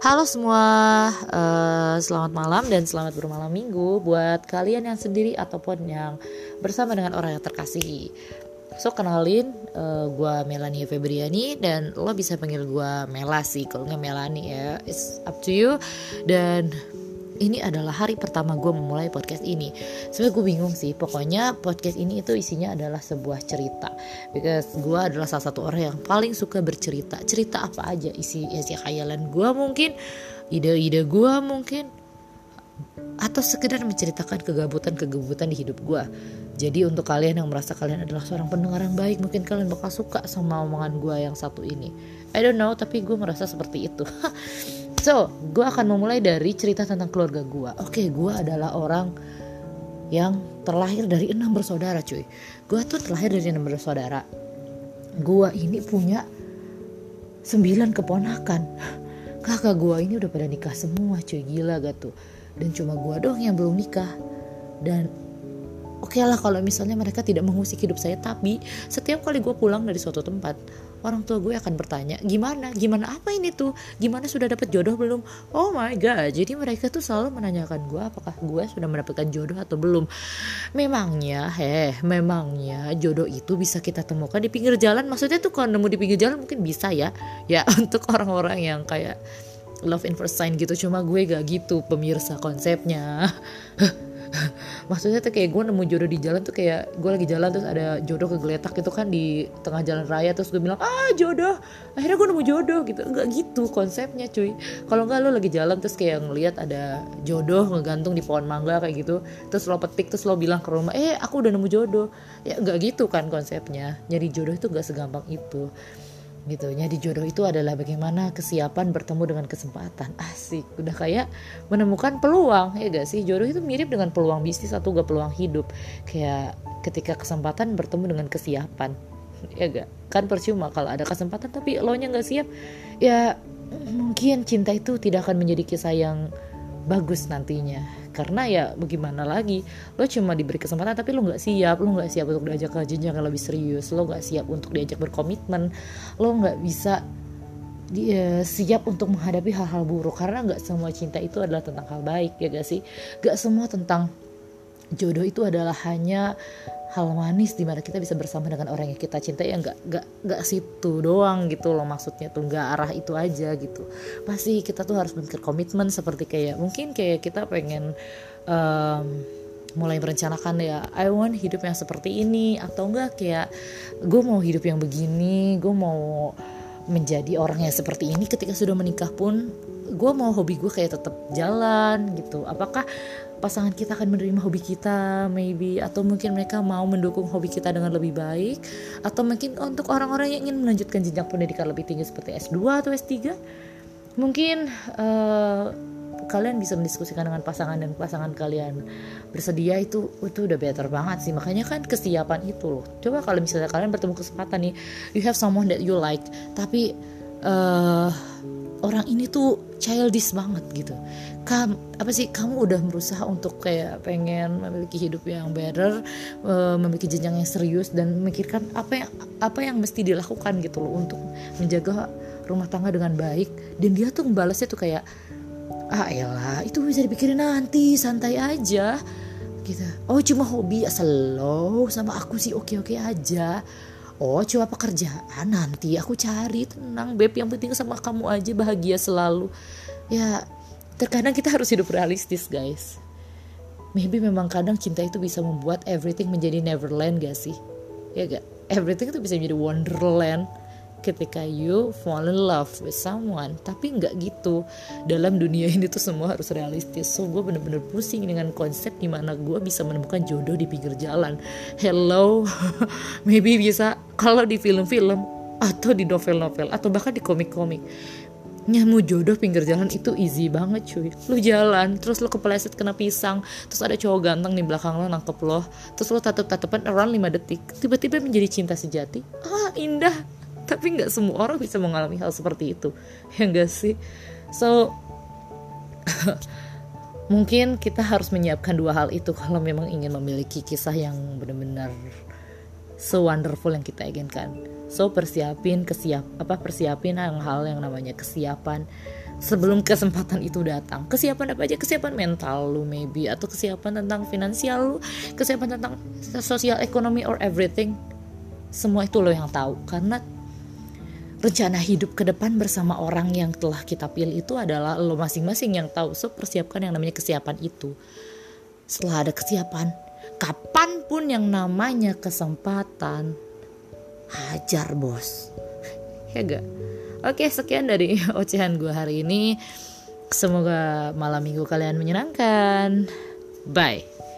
Halo semua, uh, selamat malam dan selamat bermalam minggu buat kalian yang sendiri ataupun yang bersama dengan orang yang terkasih. So kenalin, uh, gue Melanie Febriani dan lo bisa panggil gue Mela sih, kalau nggak Melanie ya, it's up to you. Dan ini adalah hari pertama gue memulai podcast ini sebenarnya gue bingung sih pokoknya podcast ini itu isinya adalah sebuah cerita because gue adalah salah satu orang yang paling suka bercerita cerita apa aja isi isi khayalan gue mungkin ide-ide gue mungkin atau sekedar menceritakan kegabutan-kegabutan di hidup gue. Jadi untuk kalian yang merasa kalian adalah seorang pendengar yang baik, mungkin kalian bakal suka sama omongan gue yang satu ini. I don't know, tapi gue merasa seperti itu. So, gue akan memulai dari cerita tentang keluarga gue. Oke, okay, gue adalah orang yang terlahir dari enam bersaudara, cuy. Gue tuh terlahir dari enam bersaudara. Gue ini punya sembilan keponakan. Kakak gue ini udah pada nikah semua, cuy. Gila gak tuh? Dan cuma gue doang yang belum nikah. Dan oke okay lah kalau misalnya mereka tidak mengusik hidup saya tapi setiap kali gue pulang dari suatu tempat orang tua gue akan bertanya gimana? Gimana apa ini tuh? Gimana sudah dapat jodoh belum? Oh my god jadi mereka tuh selalu menanyakan gue apakah gue sudah mendapatkan jodoh atau belum? Memangnya heh memangnya jodoh itu bisa kita temukan di pinggir jalan? Maksudnya tuh kalau nemu di pinggir jalan mungkin bisa ya? Ya untuk orang-orang yang kayak love in first sign gitu cuma gue gak gitu pemirsa konsepnya maksudnya tuh kayak gue nemu jodoh di jalan tuh kayak gue lagi jalan terus ada jodoh kegeletak gitu kan di tengah jalan raya terus gue bilang ah jodoh. Akhirnya gue nemu jodoh gitu. Nggak gitu konsepnya cuy. Kalau nggak lo lagi jalan terus kayak ngelihat ada jodoh ngegantung di pohon mangga kayak gitu terus lo petik terus lo bilang ke rumah eh aku udah nemu jodoh. Ya nggak gitu kan konsepnya. Nyari jodoh itu gak segampang itu gitu. Jadi jodoh itu adalah bagaimana kesiapan bertemu dengan kesempatan. Asik. Udah kayak menemukan peluang ya gak sih? Jodoh itu mirip dengan peluang bisnis atau gak peluang hidup. Kayak ketika kesempatan bertemu dengan kesiapan ya gak kan percuma kalau ada kesempatan tapi lo nya nggak siap ya mungkin cinta itu tidak akan menjadi kisah yang bagus nantinya karena ya bagaimana lagi? Lo cuma diberi kesempatan tapi lo nggak siap. Lo nggak siap untuk diajak ke jenjang yang lebih serius. Lo nggak siap untuk diajak berkomitmen. Lo nggak bisa dia siap untuk menghadapi hal-hal buruk. Karena nggak semua cinta itu adalah tentang hal baik ya gak sih? Gak semua tentang jodoh itu adalah hanya hal manis di mana kita bisa bersama dengan orang yang kita cintai yang gak, gak, gak situ doang gitu loh. Maksudnya tuh gak arah itu aja gitu. Pasti kita tuh harus memikir komitmen seperti kayak mungkin kayak kita pengen um, mulai merencanakan ya I want hidup yang seperti ini. Atau enggak kayak gue mau hidup yang begini gue mau menjadi orang yang seperti ini. Ketika sudah menikah pun gue mau hobi gue kayak tetap jalan gitu. Apakah pasangan kita akan menerima hobi kita maybe? Atau mungkin mereka mau mendukung hobi kita dengan lebih baik? Atau mungkin untuk orang-orang yang ingin melanjutkan jenjang pendidikan lebih tinggi seperti S2 atau S3 mungkin uh, kalian bisa mendiskusikan dengan pasangan dan pasangan kalian bersedia. Itu itu udah better banget sih. Makanya kan kesiapan itu loh. Coba kalau misalnya kalian bertemu kesempatan nih you have someone that you like tapi uh, orang ini tuh childish banget gitu. Kamu apa sih kamu udah berusaha untuk kayak pengen memiliki hidup yang better uh, memiliki jenjang yang serius dan memikirkan apa yang apa yang mesti dilakukan gitu loh untuk menjaga rumah tangga dengan baik. Dan dia tuh membalasnya tuh kayak ah elah itu bisa dipikirin nanti santai aja. Gitu. Oh cuma hobi asal lo sama aku sih oke oke aja oh coba pekerjaan nanti aku cari. Tenang beb yang penting sama kamu aja bahagia selalu. Ya terkadang kita harus hidup realistis guys. Maybe memang kadang cinta itu bisa membuat everything menjadi neverland gak sih? Ya gak? Everything itu bisa menjadi wonderland ketika you fall in love with someone. Tapi nggak gitu. Dalam dunia ini tuh semua harus realistis. So gue bener-bener pusing dengan konsep di mana gue bisa menemukan jodoh di pinggir jalan. Hello maybe bisa kalau di film-film atau di novel-novel atau bahkan di komik-komik. Nyamu jodoh pinggir jalan itu easy banget cuy. Lu jalan terus lu kepleset kena pisang terus ada cowok ganteng di belakang lo nangkep lo terus lo tatap tatapan around 5 detik tiba-tiba menjadi cinta sejati. Ah indah tapi nggak semua orang bisa mengalami hal seperti itu. Ya enggak sih? So mungkin kita harus menyiapkan dua hal itu kalau memang ingin memiliki kisah yang benar-benar so wonderful yang kita inginkan. So persiapin kesiap apa persiapin hal-hal yang namanya kesiapan sebelum kesempatan itu datang. Kesiapan apa aja? Kesiapan mental lu maybe atau kesiapan tentang finansial lu kesiapan tentang sosial ekonomi or everything. Semua itu lo yang tahu. Karena rencana hidup ke depan bersama orang yang telah kita pilih itu adalah lo masing-masing yang tahu so persiapkan yang namanya kesiapan itu. Setelah ada kesiapan kapan pun yang namanya kesempatan hajar bos. Ya gak oke sekian dari ocehan gue hari ini. Semoga malam minggu kalian menyenangkan. Bye